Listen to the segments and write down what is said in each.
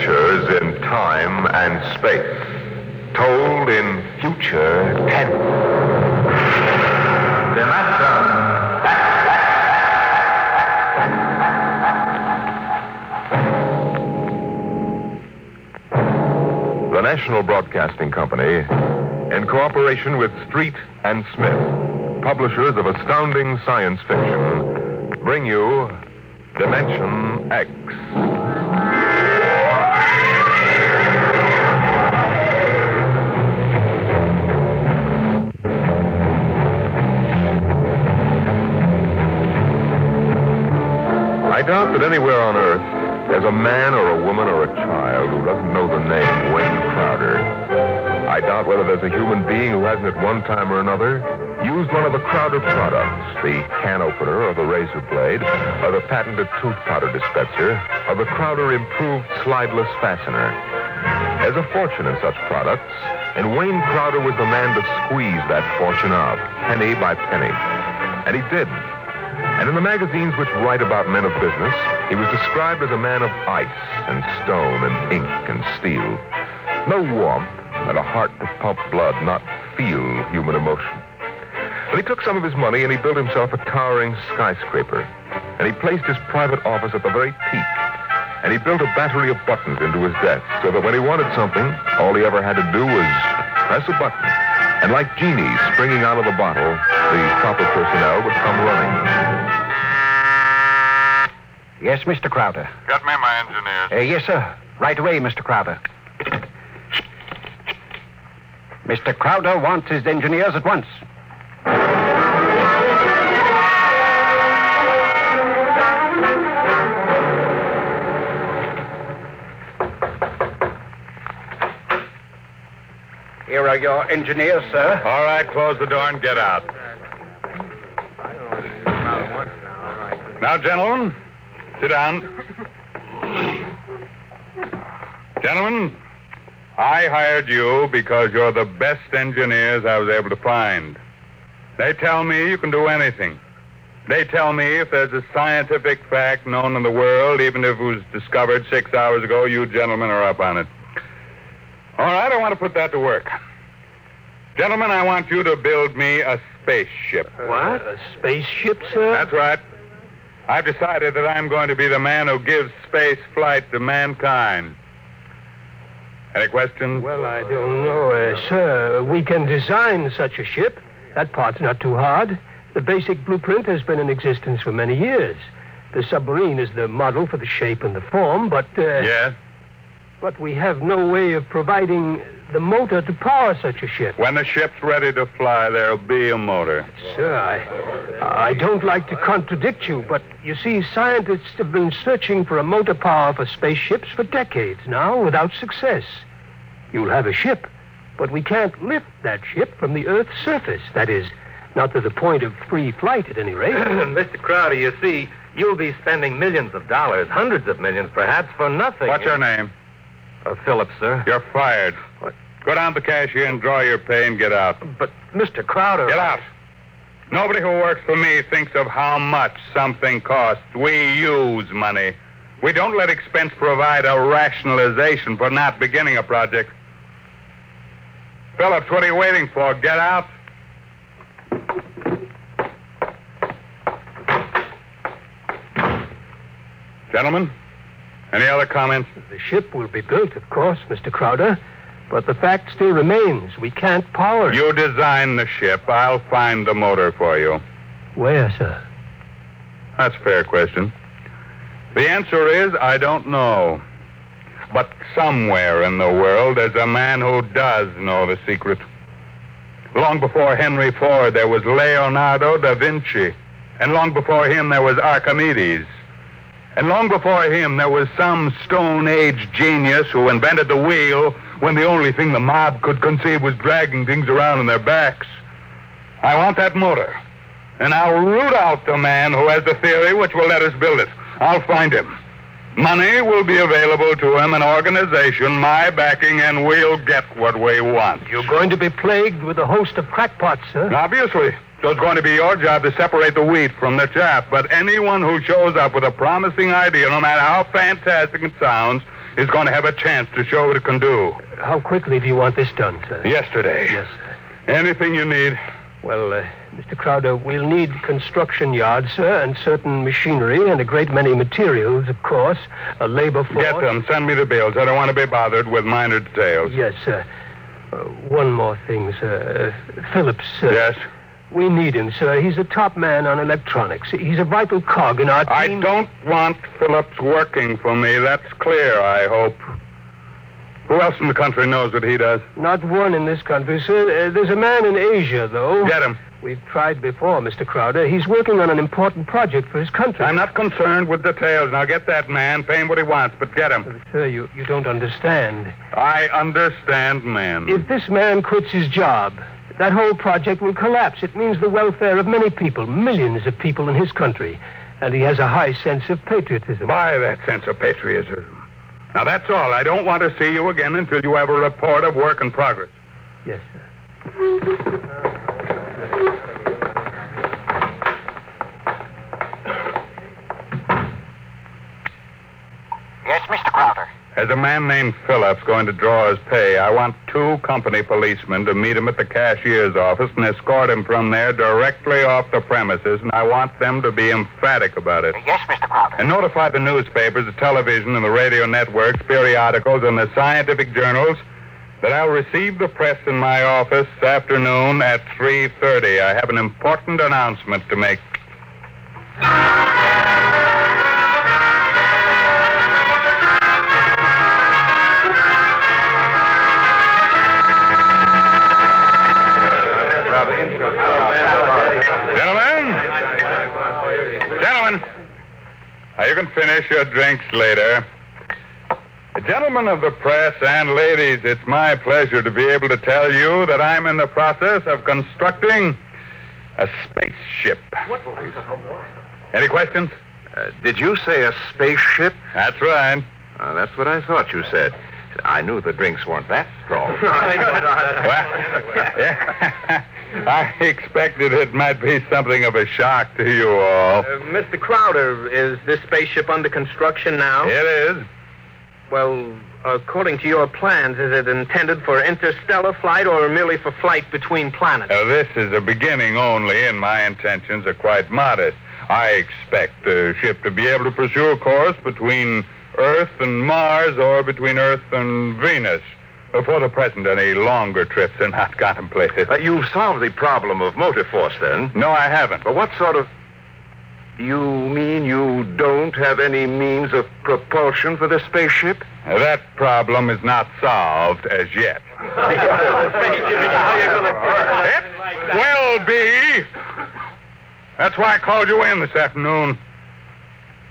adventures in time and space, told in future tense. The National Broadcasting Company, in cooperation with Street and Smith, publishers of astounding science fiction, bring you Dimension X. anywhere on Earth there's a man or a woman or a child who doesn't know the name Wayne Crowder. I doubt whether there's a human being who hasn't at one time or another used one of the Crowder products, the can opener or the razor blade, or the patented tooth powder dispenser, or the Crowder improved slideless fastener. There's a fortune in such products, and Wayne Crowder was the man to squeeze that fortune out, penny by penny. And he did. And in the magazines which write about men of business, he was described as a man of ice and stone and ink and steel. No warmth and a heart to pump blood, not feel human emotion. But he took some of his money and he built himself a towering skyscraper. And he placed his private office at the very peak. And he built a battery of buttons into his desk so that when he wanted something, all he ever had to do was press a button. And like genies springing out of the bottle, the proper personnel would come running. Yes, Mr. Crowder. Got me my engineers. Uh, yes, sir. Right away, Mr. Crowder. Mr. Crowder wants his engineers at once. Here are your engineers, sir. All right, close the door and get out. Now, gentlemen, sit down. Gentlemen, I hired you because you're the best engineers I was able to find. They tell me you can do anything. They tell me if there's a scientific fact known in the world, even if it was discovered six hours ago, you gentlemen are up on it. All right, I want to put that to work. Gentlemen, I want you to build me a spaceship. What? A spaceship, sir? That's right. I've decided that I'm going to be the man who gives space flight to mankind. Any questions? Well, I don't know, uh, sir. We can design such a ship. That part's not too hard. The basic blueprint has been in existence for many years. The submarine is the model for the shape and the form, but uh, Yes? but we have no way of providing the motor to power such a ship. When the ship's ready to fly, there'll be a motor. Sir, I, I don't like to contradict you, but you see, scientists have been searching for a motor power for spaceships for decades now without success. You'll have a ship, but we can't lift that ship from the Earth's surface. That is, not to the point of free flight at any rate. Mr. Crowder, you see, you'll be spending millions of dollars, hundreds of millions perhaps, for nothing. What's your name? Uh, Phillips, sir. You're fired. What? Go down to the cashier and draw your pay and get out. But, Mr. Crowder. Get out. Nobody who works for me thinks of how much something costs. We use money. We don't let expense provide a rationalization for not beginning a project. Phillips, what are you waiting for? Get out. Gentlemen, any other comments? The ship will be built, of course, Mr. Crowder, but the fact still remains we can't power it. You design the ship. I'll find the motor for you. Where, sir? That's a fair question. The answer is I don't know. But somewhere in the world there's a man who does know the secret. Long before Henry Ford, there was Leonardo da Vinci. And long before him, there was Archimedes. And long before him, there was some Stone Age genius who invented the wheel when the only thing the mob could conceive was dragging things around on their backs. I want that motor. And I'll root out the man who has the theory which will let us build it. I'll find him. Money will be available to him, an organization, my backing, and we'll get what we want. You're going to be plagued with a host of crackpots, sir. Obviously. So it's going to be your job to separate the wheat from the chaff. But anyone who shows up with a promising idea, no matter how fantastic it sounds, is going to have a chance to show what it can do. How quickly do you want this done, sir? Yesterday. Yes, sir. Anything you need. Well, uh, Mr. Crowder, we'll need construction yards, sir, and certain machinery, and a great many materials, of course. A labor force. Get them. Send me the bills. I don't want to be bothered with minor details. Yes, sir. Uh, one more thing, sir. Uh, Phillips, sir. Yes? We need him, sir. He's a top man on electronics. He's a vital cog in our I don't want Phillips working for me. That's clear, I hope. Who else in the country knows what he does? Not one in this country, sir. Uh, there's a man in Asia, though. Get him. We've tried before, Mr. Crowder. He's working on an important project for his country. I'm not concerned with details. Now get that man, pay him what he wants, but get him. Sir, you, you don't understand. I understand, man. If this man quits his job, that whole project will collapse. It means the welfare of many people, millions of people in his country. And he has a high sense of patriotism. By that sense of patriotism. Now that's all. I don't want to see you again until you have a report of work in progress. Yes, sir. Yes, Mr. Crowder. As a man named Phillips going to draw his pay, I want two company policemen to meet him at the cashier's office and escort him from there directly off the premises, and I want them to be emphatic about it. Yes, Mr. Crowder. And notify the newspapers, the television, and the radio networks, periodicals, and the scientific journals that I'll receive the press in my office this afternoon at 3.30. I have an important announcement to make. You can finish your drinks later. Gentlemen of the press and ladies, it's my pleasure to be able to tell you that I'm in the process of constructing a spaceship. Any questions? Uh, did you say a spaceship? That's right. Uh, that's what I thought you said. I knew the drinks weren't that strong. Well, yeah. I expected it might be something of a shock to you all. Uh, Mr. Crowder, is this spaceship under construction now? It is. Well, according to your plans, is it intended for interstellar flight or merely for flight between planets? Now, this is a beginning only, and my intentions are quite modest. I expect the ship to be able to pursue a course between Earth and Mars or between Earth and Venus. For the present, any longer trips are not contemplated. Uh, you've solved the problem of motor force, then. no, I haven't. But what sort of. You mean you don't have any means of propulsion for this spaceship? That problem is not solved as yet. It will be. That's why I called you in this afternoon.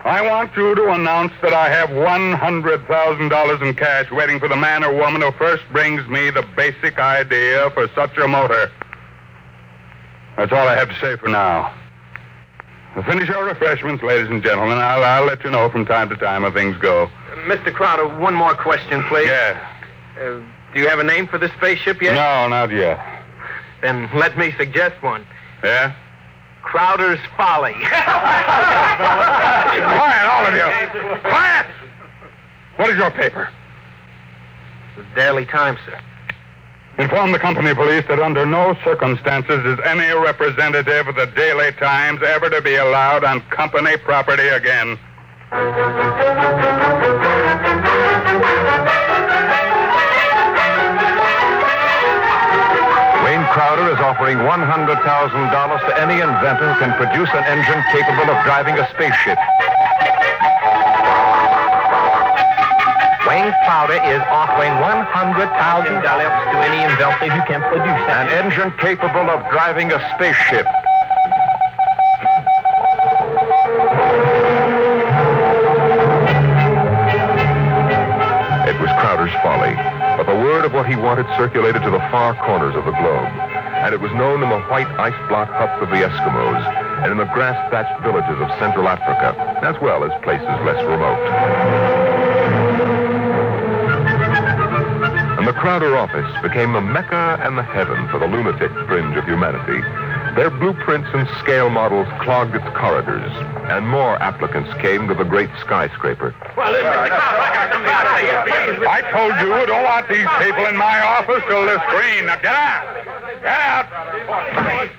I want you to announce that I have $100,000 in cash waiting for the man or woman who first brings me the basic idea for such a motor. That's all I have to say for now. Now Finish your refreshments, ladies and gentlemen. I'll, I'll let you know from time to time how things go. Mr. Crowder, one more question, please. Yeah. Uh, do you have a name for this spaceship yet? No, not yet. Then let me suggest one. Yeah? Crowder's Folly. Quiet, all of you. Quiet! What is your paper? the Daily Times, sir. Inform the company police that under no circumstances is any representative of the Daily Times ever to be allowed on company property again. Crowder is offering $100,000 to any inventor who can produce an engine capable of driving a spaceship. Wayne Crowder is offering $100,000 to any inventor who can produce An engine capable of driving a spaceship. It was Crowder's folly, but the word of what he wanted circulated to the far corners of the globe. And it was known in the white ice block huts of the Eskimos and in the grass thatched villages of Central Africa, as well as places less remote. Crowder office became the mecca and the heaven for the lunatic fringe of humanity. Their blueprints and scale models clogged its corridors. and more applicants came to the great skyscraper. Well, listen, Mr. Crowder, I got something to say. I told you, don't want these people in my office till the screen. Now get out! Get out!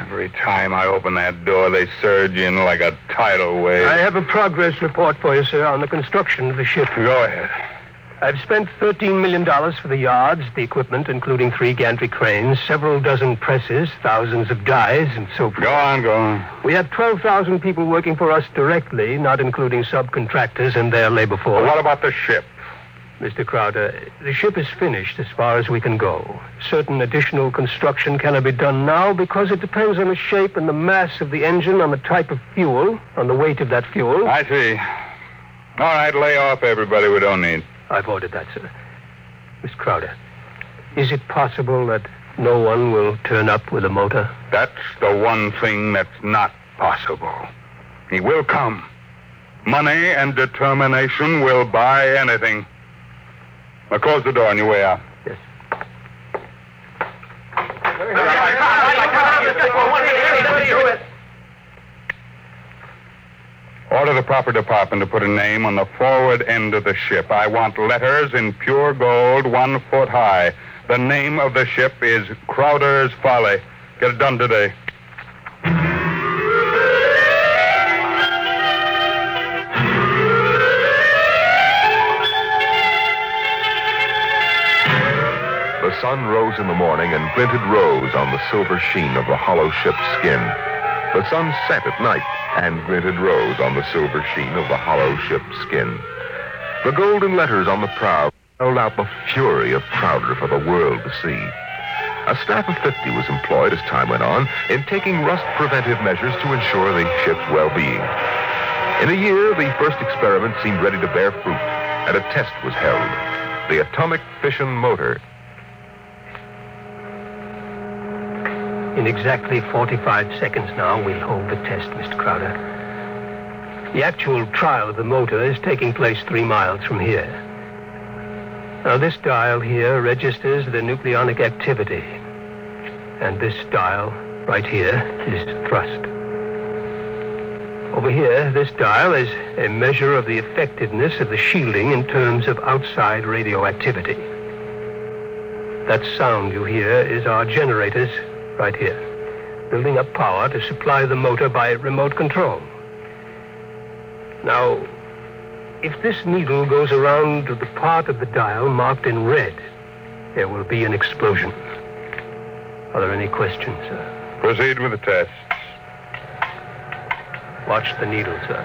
Every time I open that door, they surge in like a tidal wave. I have a progress report for you, sir, on the construction of the ship. Go ahead. I've spent $13 million for the yards, the equipment, including three gantry cranes, several dozen presses, thousands of dies, and so forth. Go on, go on. We have 12,000 people working for us directly, not including subcontractors and their labor force. Well, what about the ship? Mr. Crowder, the ship is finished as far as we can go. Certain additional construction cannot be done now because it depends on the shape and the mass of the engine, on the type of fuel, on the weight of that fuel. I see. All right, lay off everybody we don't need. I've ordered that, sir. Miss Crowder, is it possible that no one will turn up with a motor? That's the one thing that's not possible. He will come. Money and determination will buy anything. Now close the door on your way out. Yes. Order the proper department to put a name on the forward end of the ship. I want letters in pure gold, one foot high. The name of the ship is Crowder's Folly. Get it done today. The sun rose in the morning and glinted rose on the silver sheen of the hollow ship's skin. The sun set at night and glinted rose on the silver sheen of the hollow ship's skin. The golden letters on the prow held out the fury of Crowder for the world to see. A staff of 50 was employed as time went on in taking rust preventive measures to ensure the ship's well-being. In a year, the first experiment seemed ready to bear fruit, and a test was held. The atomic fission motor In exactly 45 seconds now, we'll hold the test, Mr. Crowder. The actual trial of the motor is taking place three miles from here. Now, this dial here registers the nucleonic activity. And this dial, right here, is thrust. Over here, this dial is a measure of the effectiveness of the shielding in terms of outside radioactivity. That sound you hear is our generators right here, building up power to supply the motor by remote control. Now, if this needle goes around to the part of the dial marked in red, there will be an explosion. Are there any questions, sir? Proceed with the tests. Watch the needle, sir.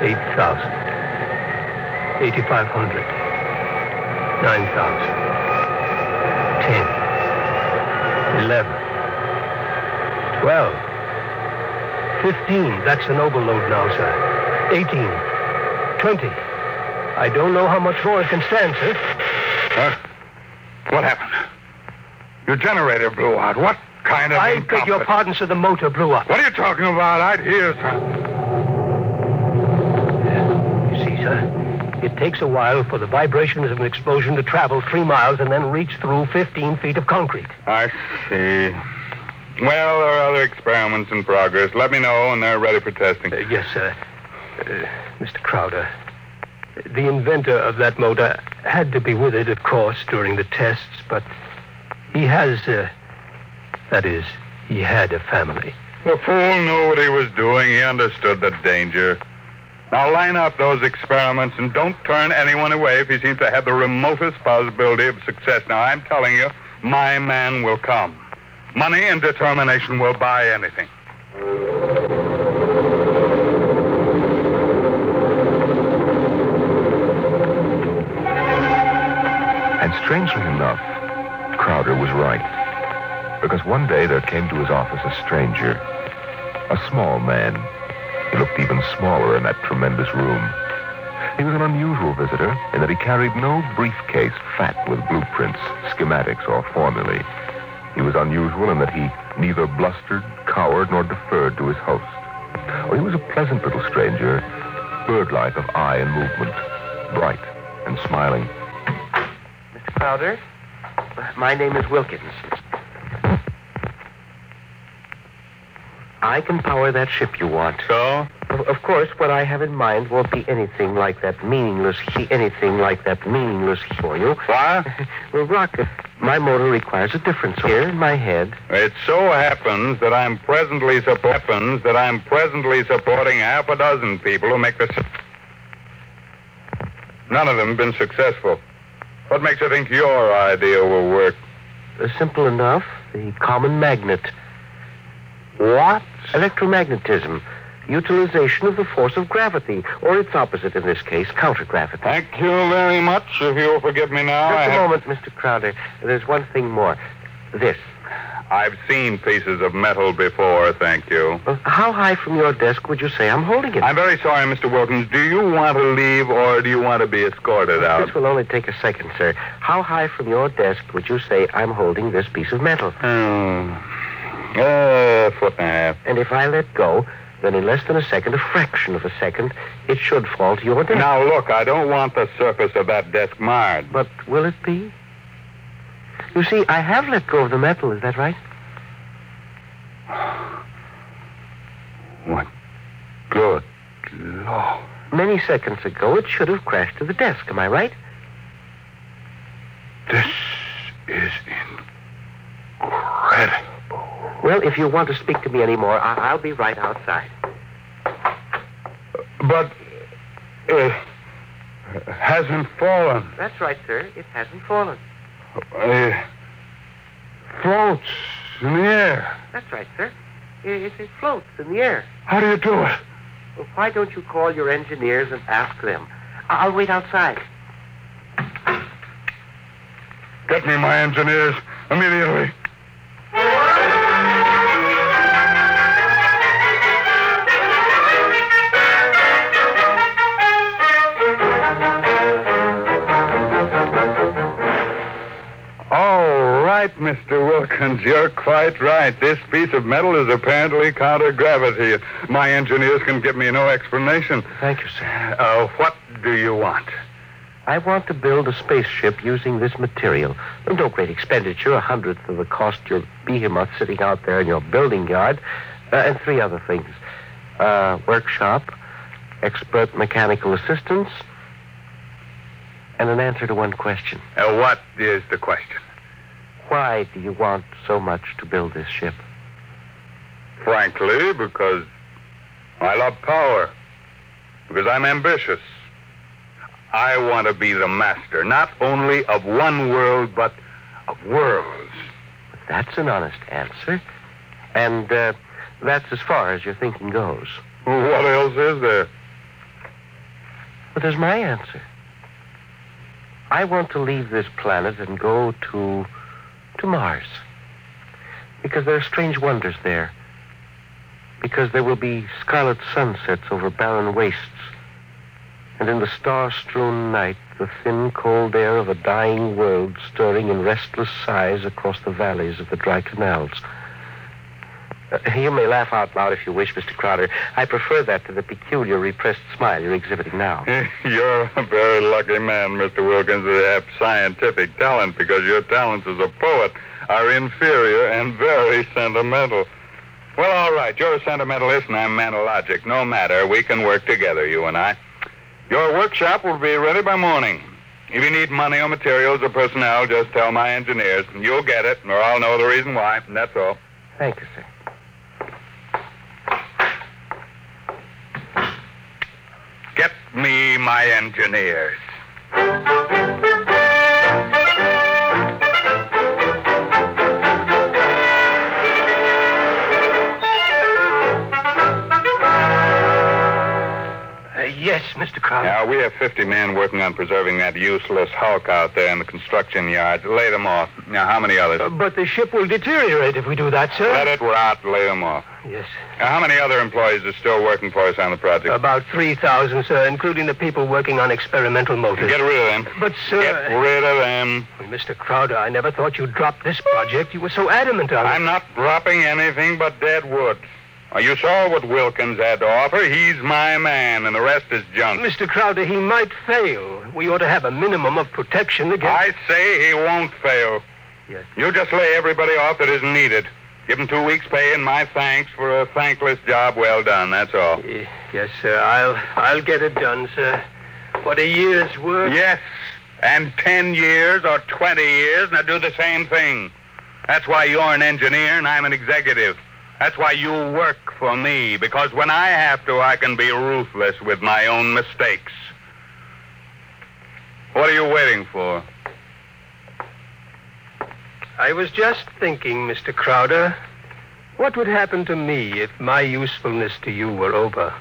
8,000. 8,500. 9,000. 10. 11. 12. 15. That's an overload now, sir. 18. 20. I don't know how much more it can stand, sir. Huh? What happened? Your generator blew out. What kind of I beg your pardon, sir. The motor blew up. What are you talking about? I'd hear something. You see, sir, it takes a while for the vibrations of an explosion to travel three miles and then reach through 15 feet of concrete. I see. Well, there are other experiments in progress. Let me know when they're ready for testing. Uh, yes, sir. Uh, Mr. Crowder, the inventor of that motor had to be with it, of course, during the tests, but he has, uh, that is, he had a family. The fool knew what he was doing. He understood the danger. Now line up those experiments and don't turn anyone away if he seems to have the remotest possibility of success. Now, I'm telling you, my man will come. Money and determination will buy anything. And strangely enough, Crowder was right. Because one day there came to his office a stranger, a small man. He looked even smaller in that tremendous room. He was an unusual visitor in that he carried no briefcase fat with blueprints, schematics, or formulae. He was unusual in that he neither blustered, cowered, nor deferred to his host. Oh, he was a pleasant little stranger, bird-like of eye and movement, bright and smiling. Mr. Crowder, my name is Wilkins. I can power that ship you want. So? Of, of course, what I have in mind won't be anything like that meaningless he, anything like that meaningless for you. What? well, Rocket, my motor requires a difference here in my head. It so happens that I'm presently supp- happens that I'm presently supporting half a dozen people who make the. None of them been successful. What makes you think your idea will work? Uh, simple enough. The common magnet. What? Electromagnetism. Utilization of the force of gravity, or its opposite in this case, countergravity. Thank you very much. If you'll forgive me now, Just a have- moment, Mr. Crowder. There's one thing more. This. I've seen pieces of metal before, thank you. How high from your desk would you say I'm holding it? I'm very sorry, Mr. Wilkins. Do you want to leave or do you want to be escorted out? This will only take a second, sir. How high from your desk would you say I'm holding this piece of metal? Hmm. Uh, foot and a half. And if I let go, then in less than a second, a fraction of a second, it should fall to your desk. Now, look, I don't want the surface of that desk marred. But will it be? You see, I have let go of the metal, is that right? What? Good Lord. Many seconds ago, it should have crashed to the desk, am I right? This is incredible. Well, if you want to speak to me anymore, I- I'll be right outside. But it hasn't fallen. That's right, sir. It hasn't fallen. It floats in the air. That's right, sir. It, it floats in the air. How do you do it? Well, why don't you call your engineers and ask them? I'll wait outside. Get me my engineers immediately. Right, Mr. Wilkins, you're quite right. This piece of metal is apparently counter gravity. My engineers can give me no explanation. Thank you, sir. Uh, what do you want? I want to build a spaceship using this material. No great expenditure, a hundredth of the cost your behemoth sitting out there in your building yard, uh, and three other things. Uh, workshop, expert mechanical assistance, and an answer to one question. Uh, what is the question? Why do you want so much to build this ship? Frankly, because I love power. Because I'm ambitious. I want to be the master, not only of one world, but of worlds. That's an honest answer. And uh, that's as far as your thinking goes. What else is there? But there's my answer. I want to leave this planet and go to to Mars. Because there are strange wonders there. Because there will be scarlet sunsets over barren wastes. And in the star-strewn night, the thin, cold air of a dying world stirring in restless sighs across the valleys of the dry canals. Uh, you may laugh out loud if you wish, Mr. Crowder. I prefer that to the peculiar repressed smile you're exhibiting now. You're a very lucky man, Mr. Wilkins, to have scientific talent because your talents as a poet are inferior and very sentimental. Well, all right. You're a sentimentalist and I'm manologic. No matter. We can work together, you and I. Your workshop will be ready by morning. If you need money or materials or personnel, just tell my engineers. and You'll get it, or I'll know the reason why. And that's all. Thank you, sir. Get me my engineers. Yes, Mr. Crowder. Now, we have 50 men working on preserving that useless hulk out there in the construction yard. Lay them off. Now, how many others? Uh, but the ship will deteriorate if we do that, sir. Let it rot. Lay them off. Yes. Now, how many other employees are still working for us on the project? About 3,000, sir, including the people working on experimental motors. Get rid of them. But, sir... Get rid of them. Mr. Crowder, I never thought you'd drop this project. You were so adamant on it. I'm not dropping anything but dead wood. You saw what Wilkins had to offer. He's my man, and the rest is junk. Mr. Crowder, he might fail. We ought to have a minimum of protection against... I say he won't fail. Yes. You just lay everybody off that isn't needed. Give him two weeks' pay and my thanks for a thankless job well done. That's all. Eh, yes, sir. I'll I'll get it done, sir. What a year's work. Yes, and 10 years or 20 years, now do the same thing. That's why you're an engineer and I'm an executive. That's why you work for me, because when I have to, I can be ruthless with my own mistakes. What are you waiting for? I was just thinking, Mr. Crowder, what would happen to me if my usefulness to you were over?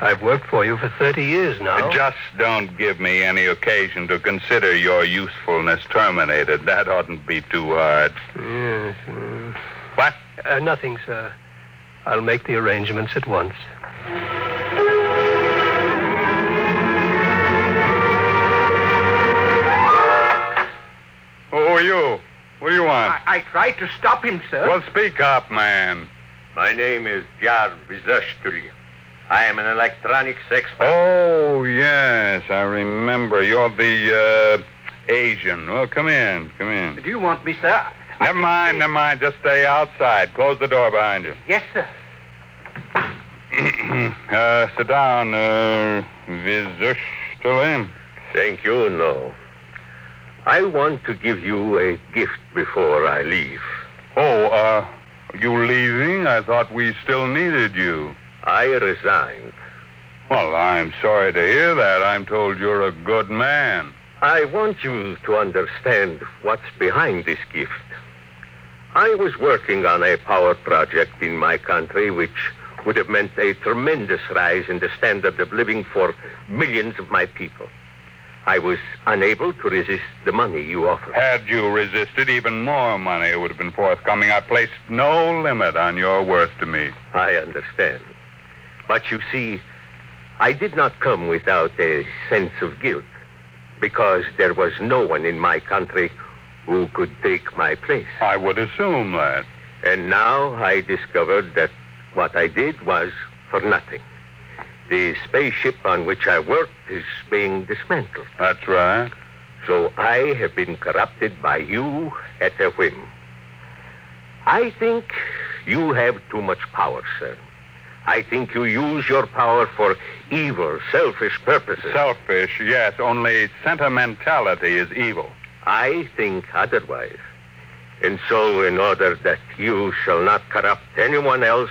I've worked for you for 30 years now. Just don't give me any occasion to consider your usefulness terminated. That oughtn't be too hard. Yes. mm. What? Uh, nothing, sir. I'll make the arrangements at once. Who are you? What do you want? I, I tried to stop him, sir. Well, speak up, man. My name is Jar Vizashturi. I am an electronics expert. Oh, yes, I remember. You're the uh, Asian. Well, come in, come in. Do you want me, sir? Never mind, never mind. Just stay outside. Close the door behind you. Yes, sir. uh, sit down, uh, Vizushtuli. Thank you, no. I want to give you a gift before I leave. Oh, uh, you leaving? I thought we still needed you. I resigned. Well, I'm sorry to hear that. I'm told you're a good man. I want you to understand what's behind this gift. I was working on a power project in my country which would have meant a tremendous rise in the standard of living for millions of my people. I was unable to resist the money you offered. Had you resisted, even more money would have been forthcoming. I placed no limit on your worth to me. I understand. But you see, I did not come without a sense of guilt because there was no one in my country who could take my place. I would assume that. And now I discovered that what I did was for nothing. The spaceship on which I worked is being dismantled. That's right. So I have been corrupted by you at a whim. I think you have too much power, sir. I think you use your power for evil, selfish purposes. Selfish, yes, only sentimentality is evil. I think otherwise. And so, in order that you shall not corrupt anyone else,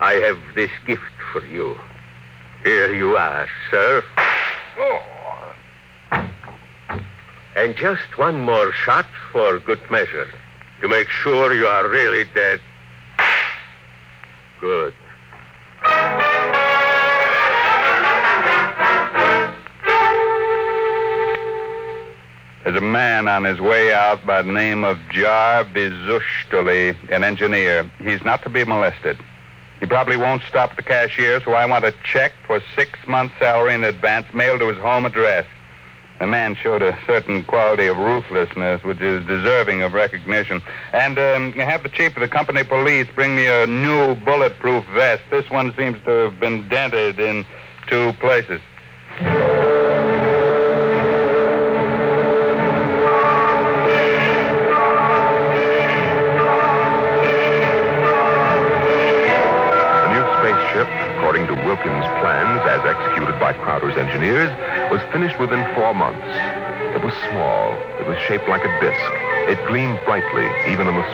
I have this gift for you. Here you are, sir. Oh. And just one more shot for good measure to make sure you are really dead. Good. There's a man on his way out by the name of Jar Bizushtuli, an engineer. He's not to be molested. He probably won't stop the cashier, so I want a check for six months' salary in advance mailed to his home address. The man showed a certain quality of ruthlessness which is deserving of recognition. And um, have the chief of the company police bring me a new bulletproof vest. This one seems to have been dented in two places.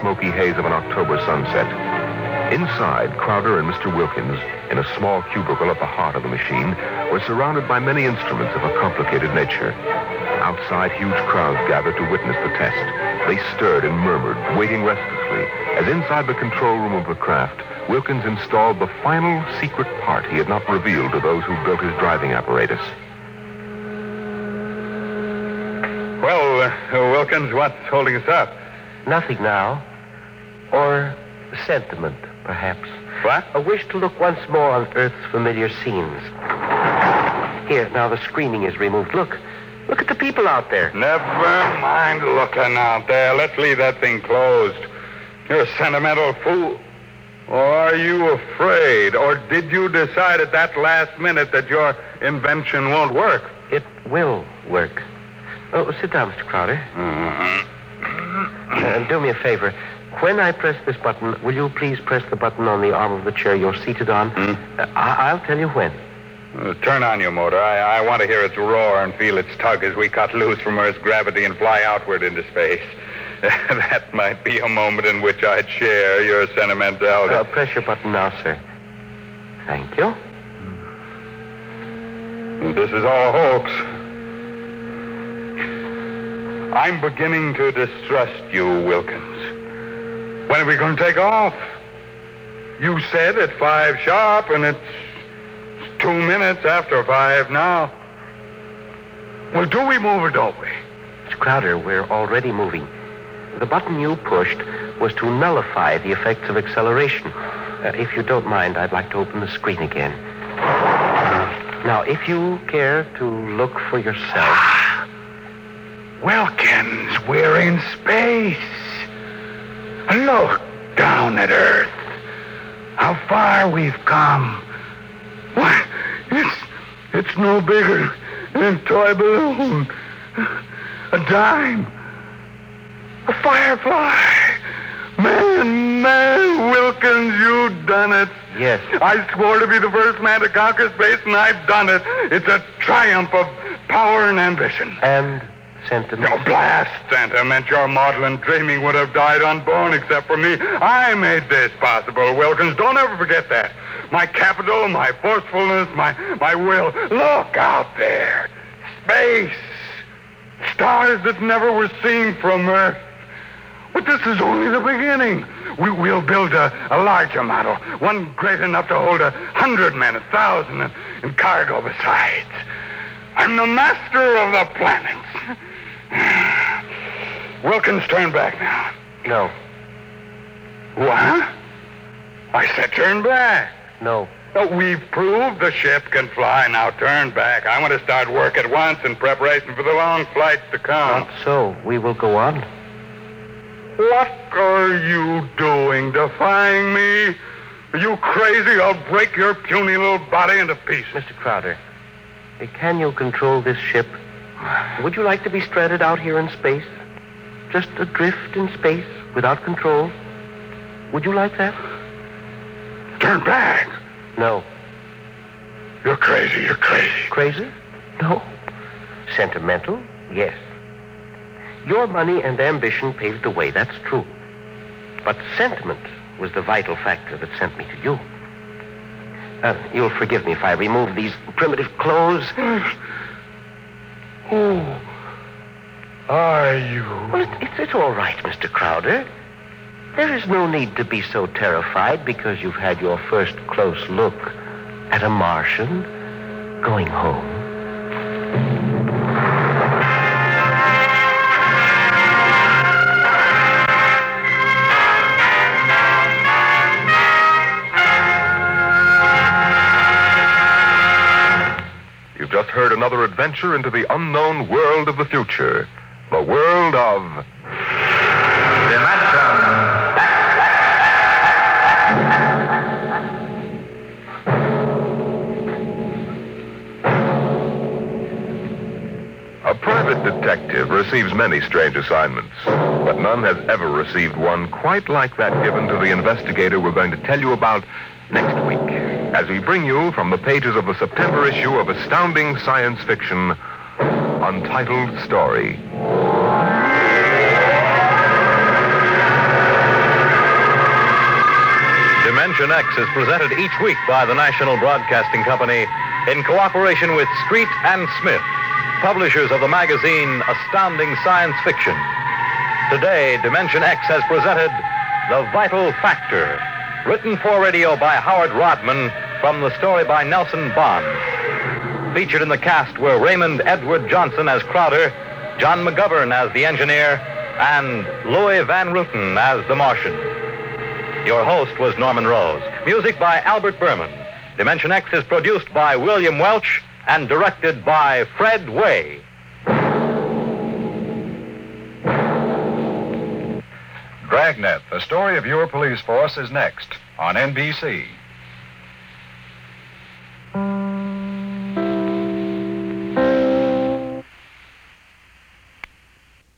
Smoky haze of an October sunset. Inside, Crowder and Mr. Wilkins, in a small cubicle at the heart of the machine, were surrounded by many instruments of a complicated nature. Outside, huge crowds gathered to witness the test. They stirred and murmured, waiting restlessly, as inside the control room of the craft, Wilkins installed the final secret part he had not revealed to those who built his driving apparatus. Well, uh, Wilkins, what's holding us up? Nothing now. Or sentiment, perhaps. What? A wish to look once more on Earth's familiar scenes. Here, now the screening is removed. Look. Look at the people out there. Never mind looking out there. Let's leave that thing closed. You're a sentimental fool. Or are you afraid? Or did you decide at that last minute that your invention won't work? It will work. Oh, sit down, Mr. Crowder. Uh, And do me a favor. when I press this button, will you please press the button on the arm of the chair you're seated on? Hmm? Uh, I- I'll tell you when. Uh, turn on your motor. I, I want to hear its roar and feel its tug as we cut loose from Earth's gravity and fly outward into space. that might be a moment in which I'd share your sentimentality. Uh, press your button now, sir. Thank you. This is all hoax. I'm beginning to distrust you, Wilkins. When are we going to take off? You said at five sharp, and it's two minutes after five now. Well, do we move or don't we? Mr. Crowder, we're already moving. The button you pushed was to nullify the effects of acceleration. Uh, if you don't mind, I'd like to open the screen again. Now, if you care to look for yourself. Wilkins, we're in space. Look down at Earth. How far we've come. Why, it's, it's no bigger than a toy balloon. A dime. A firefly. Man, man, Wilkins, you've done it. Yes. I swore to be the first man to conquer space, and I've done it. It's a triumph of power and ambition. And sentiment. No blast sentiment. Your maudlin dreaming would have died unborn except for me. I made this possible, Wilkins. Don't ever forget that. My capital, my forcefulness, my, my will. Look out there. Space. Stars that never were seen from Earth. But this is only the beginning. We, we'll build a, a larger model, one great enough to hold a hundred men, a thousand, and, and cargo besides. I'm the master of the planets. Wilkins, turn back now. No, What? I said turn back. no. no. we've proved the ship can fly. Now turn back. I want to start work at once in preparation for the long flights to come. Not so. We will go on. What are you doing, defying me? Are you crazy? I'll break your puny little body into pieces. Mr. Crowder, can you control this ship? Would you like to be stranded out here in space? Just adrift in space without control? Would you like that? Turn back. No. You're crazy. You're crazy. Crazy? No. Sentimental? Yes. Your money and ambition paved the way, that's true. But sentiment was the vital factor that sent me to you. Uh, you'll forgive me if I remove these primitive clothes. Who are you? Well, it, it's, it's all right, Mr. Crowder. There is no need to be so terrified because you've had your first close look at a Martian going home. Heard another adventure into the unknown world of the future. The world of. A private detective receives many strange assignments, but none has ever received one quite like that given to the investigator we're going to tell you about next week, as we bring you from the pages of the September issue of Astounding Science Fiction, Untitled Story. Dimension X is presented each week by the National Broadcasting Company in cooperation with Street and Smith, publishers of the magazine Astounding Science Fiction. Today, Dimension X has presented The Vital Factor, written for radio by Howard Rodman from the story by Nelson Bond. Featured in the cast were Raymond Edward Johnson as Crowder, John McGovern as the engineer, and Louis Van Rooten as the Martian. Your host was Norman Rose. Music by Albert Berman. Dimension X is produced by William Welch and directed by Fred Weihe. Dragnet, the story of your police force is next on NBC. Mm-hmm.